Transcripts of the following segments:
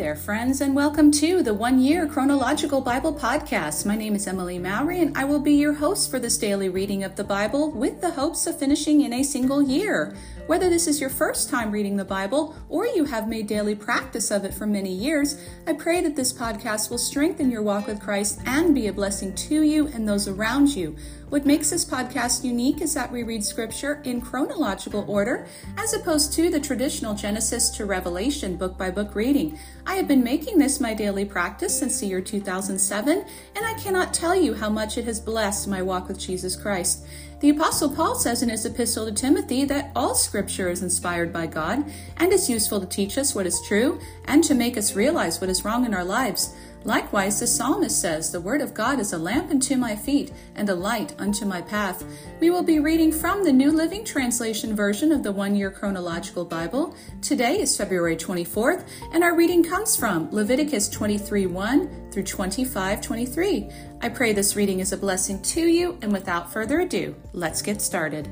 there, friends, and welcome to the One Year Chronological Bible Podcast. My name is Emily Mowry, and I will be your host for this daily reading of the Bible with the hopes of finishing in a single year. Whether this is your first time reading the Bible or you have made daily practice of it for many years, I pray that this podcast will strengthen your walk with Christ and be a blessing to you and those around you. What makes this podcast unique is that we read scripture in chronological order as opposed to the traditional Genesis to Revelation book by book reading. I have been making this my daily practice since the year 2007, and I cannot tell you how much it has blessed my walk with Jesus Christ. The Apostle Paul says in his epistle to Timothy that all scripture is inspired by God and is useful to teach us what is true and to make us realize what is wrong in our lives. Likewise, the psalmist says, The word of God is a lamp unto my feet and a light unto my path. We will be reading from the New Living Translation version of the One Year Chronological Bible. Today is February 24th, and our reading comes from Leviticus 23 1 through 25 23. I pray this reading is a blessing to you, and without further ado, let's get started.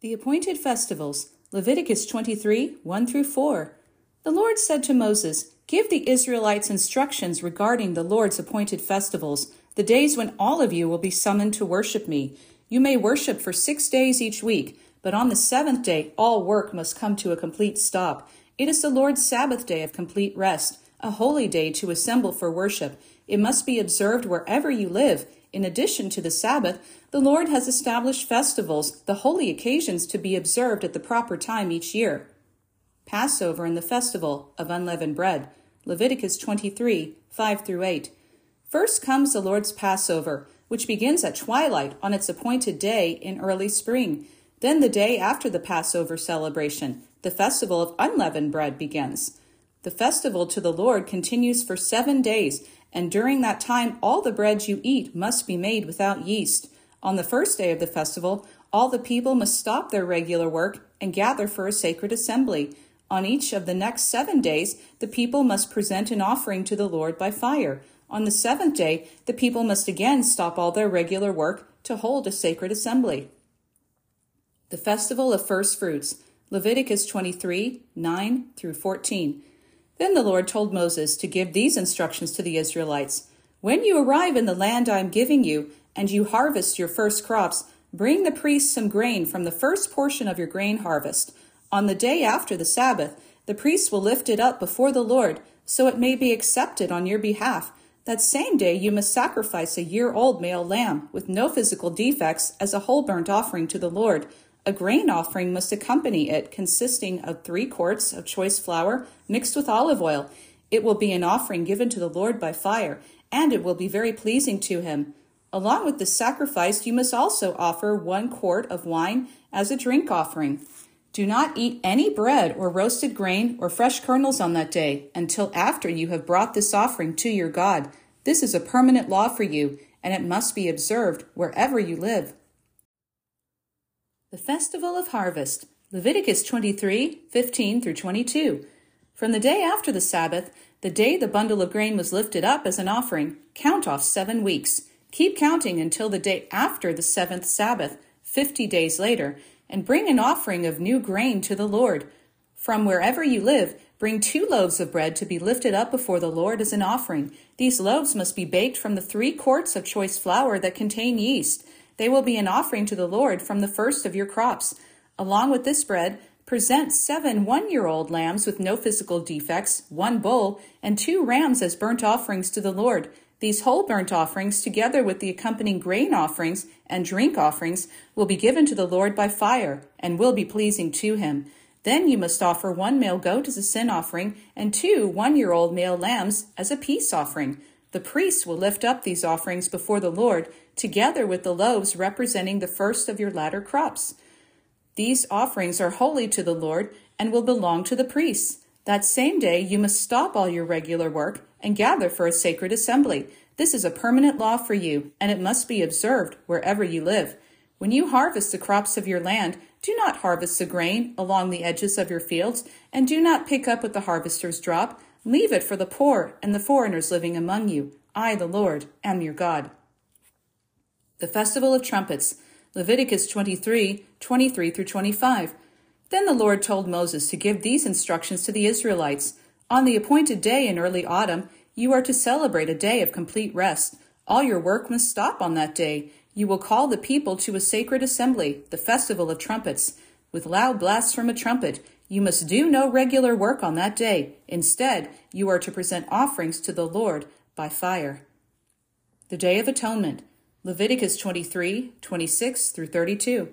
The appointed festivals. Leviticus 23 1 through 4. The Lord said to Moses, Give the Israelites instructions regarding the Lord's appointed festivals, the days when all of you will be summoned to worship me. You may worship for six days each week, but on the seventh day all work must come to a complete stop. It is the Lord's Sabbath day of complete rest, a holy day to assemble for worship. It must be observed wherever you live. In addition to the Sabbath, the Lord has established festivals, the holy occasions to be observed at the proper time each year. Passover and the festival of unleavened bread. Leviticus 23 5 through 8. First comes the Lord's Passover, which begins at twilight on its appointed day in early spring. Then the day after the Passover celebration, the festival of unleavened bread begins. The festival to the Lord continues for seven days, and during that time all the bread you eat must be made without yeast. On the first day of the festival, all the people must stop their regular work and gather for a sacred assembly. On each of the next seven days, the people must present an offering to the Lord by fire. On the seventh day, the people must again stop all their regular work to hold a sacred assembly. The Festival of First Fruits, Leviticus 23 9 through 14. Then the Lord told Moses to give these instructions to the Israelites When you arrive in the land I am giving you, and you harvest your first crops, bring the priest some grain from the first portion of your grain harvest. On the day after the Sabbath, the priest will lift it up before the Lord, so it may be accepted on your behalf. That same day you must sacrifice a year old male lamb with no physical defects as a whole burnt offering to the Lord. A grain offering must accompany it, consisting of three quarts of choice flour mixed with olive oil. It will be an offering given to the Lord by fire, and it will be very pleasing to him. Along with the sacrifice, you must also offer one quart of wine as a drink offering. Do not eat any bread or roasted grain or fresh kernels on that day until after you have brought this offering to your God. This is a permanent law for you, and it must be observed wherever you live. The Festival of Harvest, Leviticus 23 15 through 22. From the day after the Sabbath, the day the bundle of grain was lifted up as an offering, count off seven weeks. Keep counting until the day after the seventh Sabbath, fifty days later, and bring an offering of new grain to the Lord. From wherever you live, bring two loaves of bread to be lifted up before the Lord as an offering. These loaves must be baked from the three quarts of choice flour that contain yeast. They will be an offering to the Lord from the first of your crops. Along with this bread, present seven one year old lambs with no physical defects, one bull, and two rams as burnt offerings to the Lord. These whole burnt offerings, together with the accompanying grain offerings and drink offerings, will be given to the Lord by fire and will be pleasing to him. Then you must offer one male goat as a sin offering and two one year old male lambs as a peace offering. The priests will lift up these offerings before the Lord, together with the loaves representing the first of your latter crops. These offerings are holy to the Lord and will belong to the priests. That same day you must stop all your regular work and gather for a sacred assembly. This is a permanent law for you, and it must be observed wherever you live. When you harvest the crops of your land, do not harvest the grain along the edges of your fields, and do not pick up what the harvesters drop. Leave it for the poor and the foreigners living among you. I, the Lord, am your God. The Festival of Trumpets, Leviticus 23 23 through 25. Then the Lord told Moses to give these instructions to the Israelites. On the appointed day in early autumn, you are to celebrate a day of complete rest. All your work must stop on that day. You will call the people to a sacred assembly, the festival of trumpets. With loud blasts from a trumpet, you must do no regular work on that day. Instead, you are to present offerings to the Lord by fire. The Day of Atonement, Leviticus 23 26 through 32.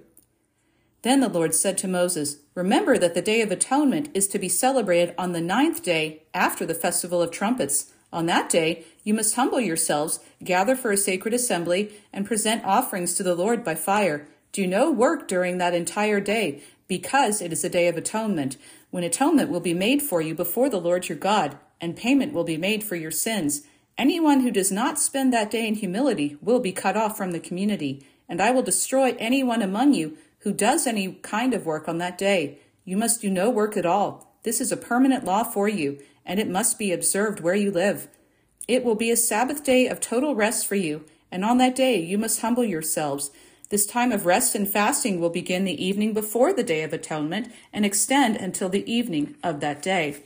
Then the Lord said to Moses, Remember that the Day of Atonement is to be celebrated on the ninth day after the Festival of Trumpets. On that day, you must humble yourselves, gather for a sacred assembly, and present offerings to the Lord by fire. Do no work during that entire day, because it is a day of atonement, when atonement will be made for you before the Lord your God, and payment will be made for your sins. Anyone who does not spend that day in humility will be cut off from the community, and I will destroy anyone among you who does any kind of work on that day. You must do no work at all. This is a permanent law for you, and it must be observed where you live. It will be a Sabbath day of total rest for you, and on that day you must humble yourselves. This time of rest and fasting will begin the evening before the Day of Atonement and extend until the evening of that day.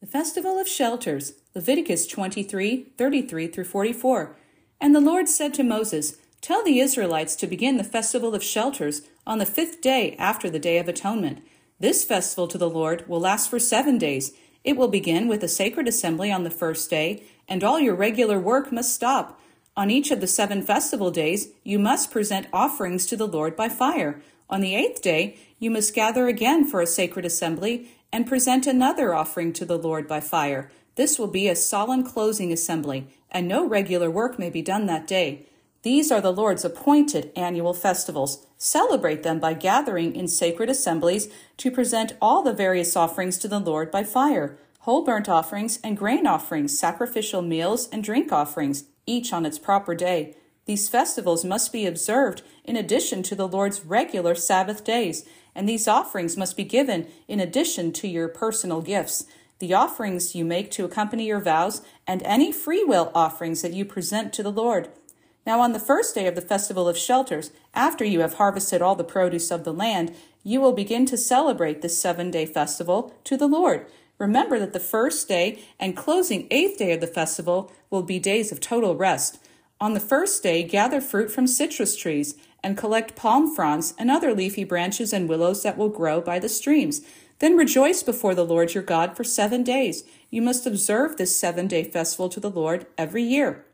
The Festival of Shelters, Leviticus 23 33 through 44. And the Lord said to Moses, Tell the Israelites to begin the festival of shelters on the fifth day after the Day of Atonement. This festival to the Lord will last for seven days. It will begin with a sacred assembly on the first day, and all your regular work must stop. On each of the seven festival days, you must present offerings to the Lord by fire. On the eighth day, you must gather again for a sacred assembly and present another offering to the Lord by fire. This will be a solemn closing assembly, and no regular work may be done that day. These are the Lord's appointed annual festivals. Celebrate them by gathering in sacred assemblies to present all the various offerings to the Lord by fire whole burnt offerings and grain offerings, sacrificial meals and drink offerings, each on its proper day. These festivals must be observed in addition to the Lord's regular Sabbath days, and these offerings must be given in addition to your personal gifts. The offerings you make to accompany your vows, and any freewill offerings that you present to the Lord. Now, on the first day of the festival of shelters, after you have harvested all the produce of the land, you will begin to celebrate this seven day festival to the Lord. Remember that the first day and closing eighth day of the festival will be days of total rest. On the first day, gather fruit from citrus trees and collect palm fronds and other leafy branches and willows that will grow by the streams. Then rejoice before the Lord your God for seven days. You must observe this seven day festival to the Lord every year.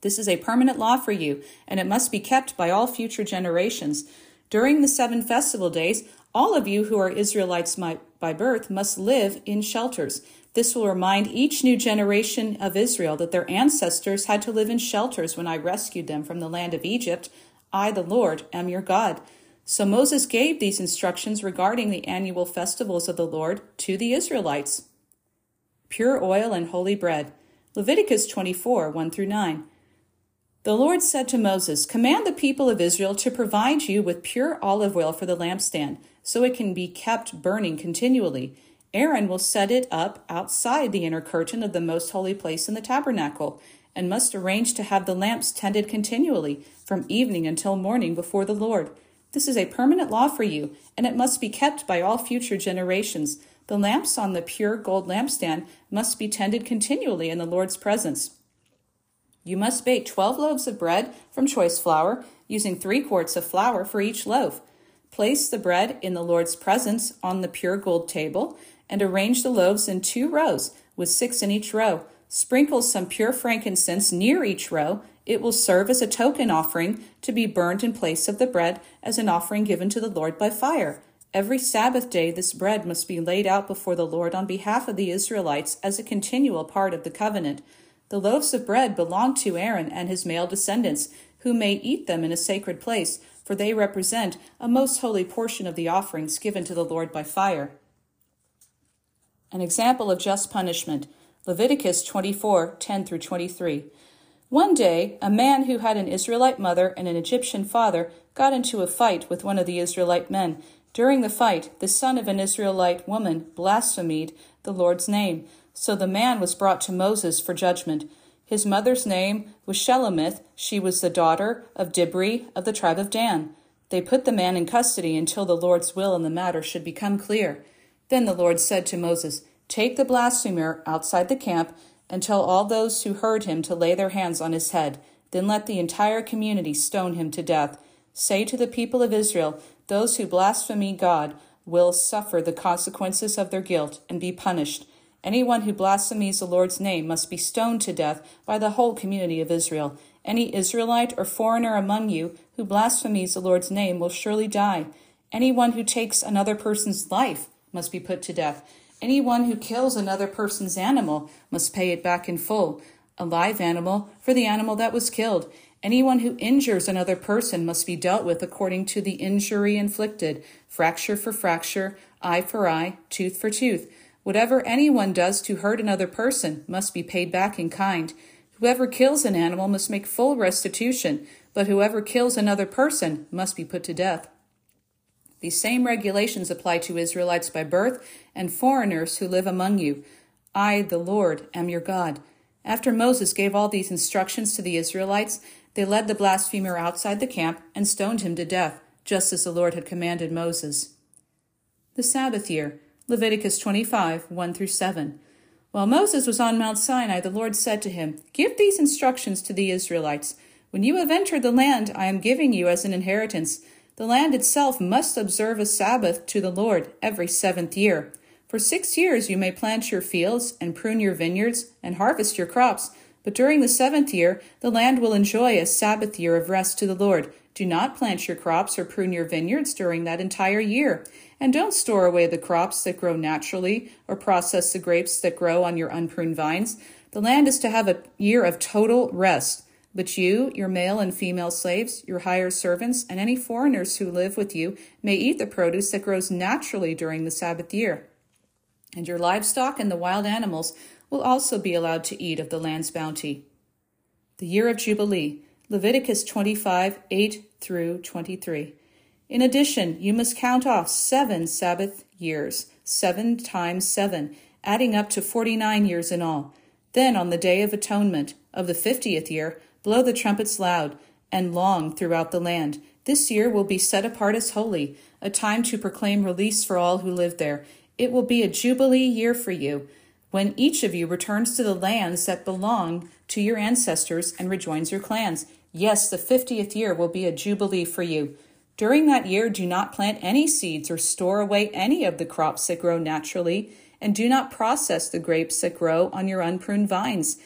This is a permanent law for you, and it must be kept by all future generations. During the seven festival days, all of you who are Israelites by birth must live in shelters. This will remind each new generation of Israel that their ancestors had to live in shelters when I rescued them from the land of Egypt. I, the Lord, am your God. So Moses gave these instructions regarding the annual festivals of the Lord to the Israelites. Pure oil and holy bread. Leviticus 24 1 through 9. The Lord said to Moses, Command the people of Israel to provide you with pure olive oil for the lampstand, so it can be kept burning continually. Aaron will set it up outside the inner curtain of the most holy place in the tabernacle, and must arrange to have the lamps tended continually, from evening until morning before the Lord. This is a permanent law for you, and it must be kept by all future generations. The lamps on the pure gold lampstand must be tended continually in the Lord's presence. You must bake 12 loaves of bread from choice flour, using three quarts of flour for each loaf. Place the bread in the Lord's presence on the pure gold table, and arrange the loaves in two rows, with six in each row. Sprinkle some pure frankincense near each row. It will serve as a token offering to be burned in place of the bread as an offering given to the Lord by fire. Every Sabbath day, this bread must be laid out before the Lord on behalf of the Israelites as a continual part of the covenant. The loaves of bread belong to Aaron and his male descendants, who may eat them in a sacred place, for they represent a most holy portion of the offerings given to the Lord by fire. An example of just punishment Leviticus 24 10 through 23. One day, a man who had an Israelite mother and an Egyptian father got into a fight with one of the Israelite men. During the fight, the son of an Israelite woman blasphemed the Lord's name. So the man was brought to Moses for judgment. His mother's name was Shelomith. She was the daughter of Dibri of the tribe of Dan. They put the man in custody until the Lord's will in the matter should become clear. Then the Lord said to Moses, Take the blasphemer outside the camp and tell all those who heard him to lay their hands on his head. Then let the entire community stone him to death. Say to the people of Israel, Those who blaspheme God will suffer the consequences of their guilt and be punished. Anyone who blasphemes the Lord's name must be stoned to death by the whole community of Israel. Any Israelite or foreigner among you who blasphemes the Lord's name will surely die. Anyone who takes another person's life must be put to death. Anyone who kills another person's animal must pay it back in full, a live animal for the animal that was killed. Anyone who injures another person must be dealt with according to the injury inflicted fracture for fracture, eye for eye, tooth for tooth. Whatever anyone does to hurt another person must be paid back in kind. Whoever kills an animal must make full restitution, but whoever kills another person must be put to death. These same regulations apply to Israelites by birth and foreigners who live among you. I, the Lord, am your God. After Moses gave all these instructions to the Israelites, they led the blasphemer outside the camp and stoned him to death, just as the Lord had commanded Moses. The Sabbath year, Leviticus 25, 1 through 7. While Moses was on Mount Sinai, the Lord said to him, Give these instructions to the Israelites. When you have entered the land I am giving you as an inheritance, the land itself must observe a Sabbath to the Lord every seventh year. For six years you may plant your fields and prune your vineyards and harvest your crops, but during the seventh year the land will enjoy a Sabbath year of rest to the Lord. Do not plant your crops or prune your vineyards during that entire year. And don't store away the crops that grow naturally or process the grapes that grow on your unpruned vines. The land is to have a year of total rest. But you, your male and female slaves, your hired servants, and any foreigners who live with you may eat the produce that grows naturally during the Sabbath year. And your livestock and the wild animals will also be allowed to eat of the land's bounty. The year of Jubilee, Leviticus 25 8 through 23. In addition, you must count off seven Sabbath years, seven times seven, adding up to 49 years in all. Then, on the Day of Atonement of the fiftieth year, Blow the trumpets loud and long throughout the land. This year will be set apart as holy, a time to proclaim release for all who live there. It will be a jubilee year for you, when each of you returns to the lands that belong to your ancestors and rejoins your clans. Yes, the fiftieth year will be a jubilee for you. During that year, do not plant any seeds or store away any of the crops that grow naturally, and do not process the grapes that grow on your unpruned vines.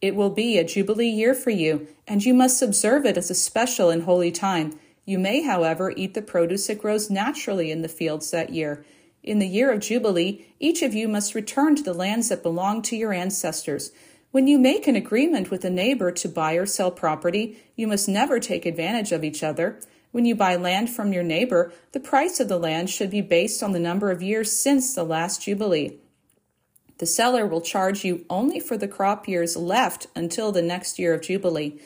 It will be a Jubilee year for you, and you must observe it as a special and holy time. You may, however, eat the produce that grows naturally in the fields that year. In the year of Jubilee, each of you must return to the lands that belong to your ancestors. When you make an agreement with a neighbor to buy or sell property, you must never take advantage of each other. When you buy land from your neighbor, the price of the land should be based on the number of years since the last Jubilee. The seller will charge you only for the crop years left until the next year of Jubilee.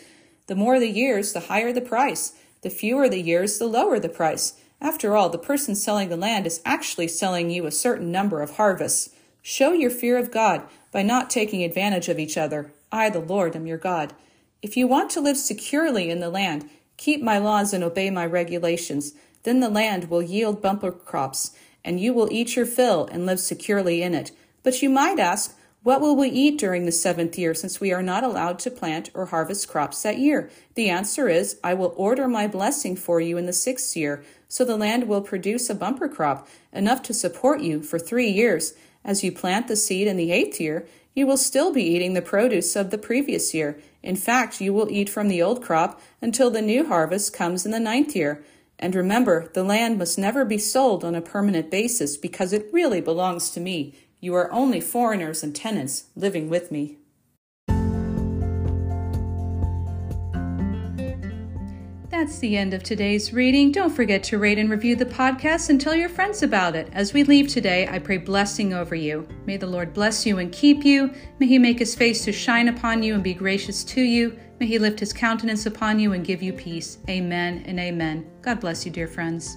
The more the years, the higher the price. The fewer the years, the lower the price. After all, the person selling the land is actually selling you a certain number of harvests. Show your fear of God by not taking advantage of each other. I, the Lord, am your God. If you want to live securely in the land, keep my laws and obey my regulations. Then the land will yield bumper crops, and you will eat your fill and live securely in it. But you might ask, what will we eat during the seventh year since we are not allowed to plant or harvest crops that year? The answer is, I will order my blessing for you in the sixth year, so the land will produce a bumper crop, enough to support you for three years. As you plant the seed in the eighth year, you will still be eating the produce of the previous year. In fact, you will eat from the old crop until the new harvest comes in the ninth year. And remember, the land must never be sold on a permanent basis because it really belongs to me. You are only foreigners and tenants living with me. That's the end of today's reading. Don't forget to rate and review the podcast and tell your friends about it. As we leave today, I pray blessing over you. May the Lord bless you and keep you. May he make his face to shine upon you and be gracious to you. May he lift his countenance upon you and give you peace. Amen and amen. God bless you, dear friends.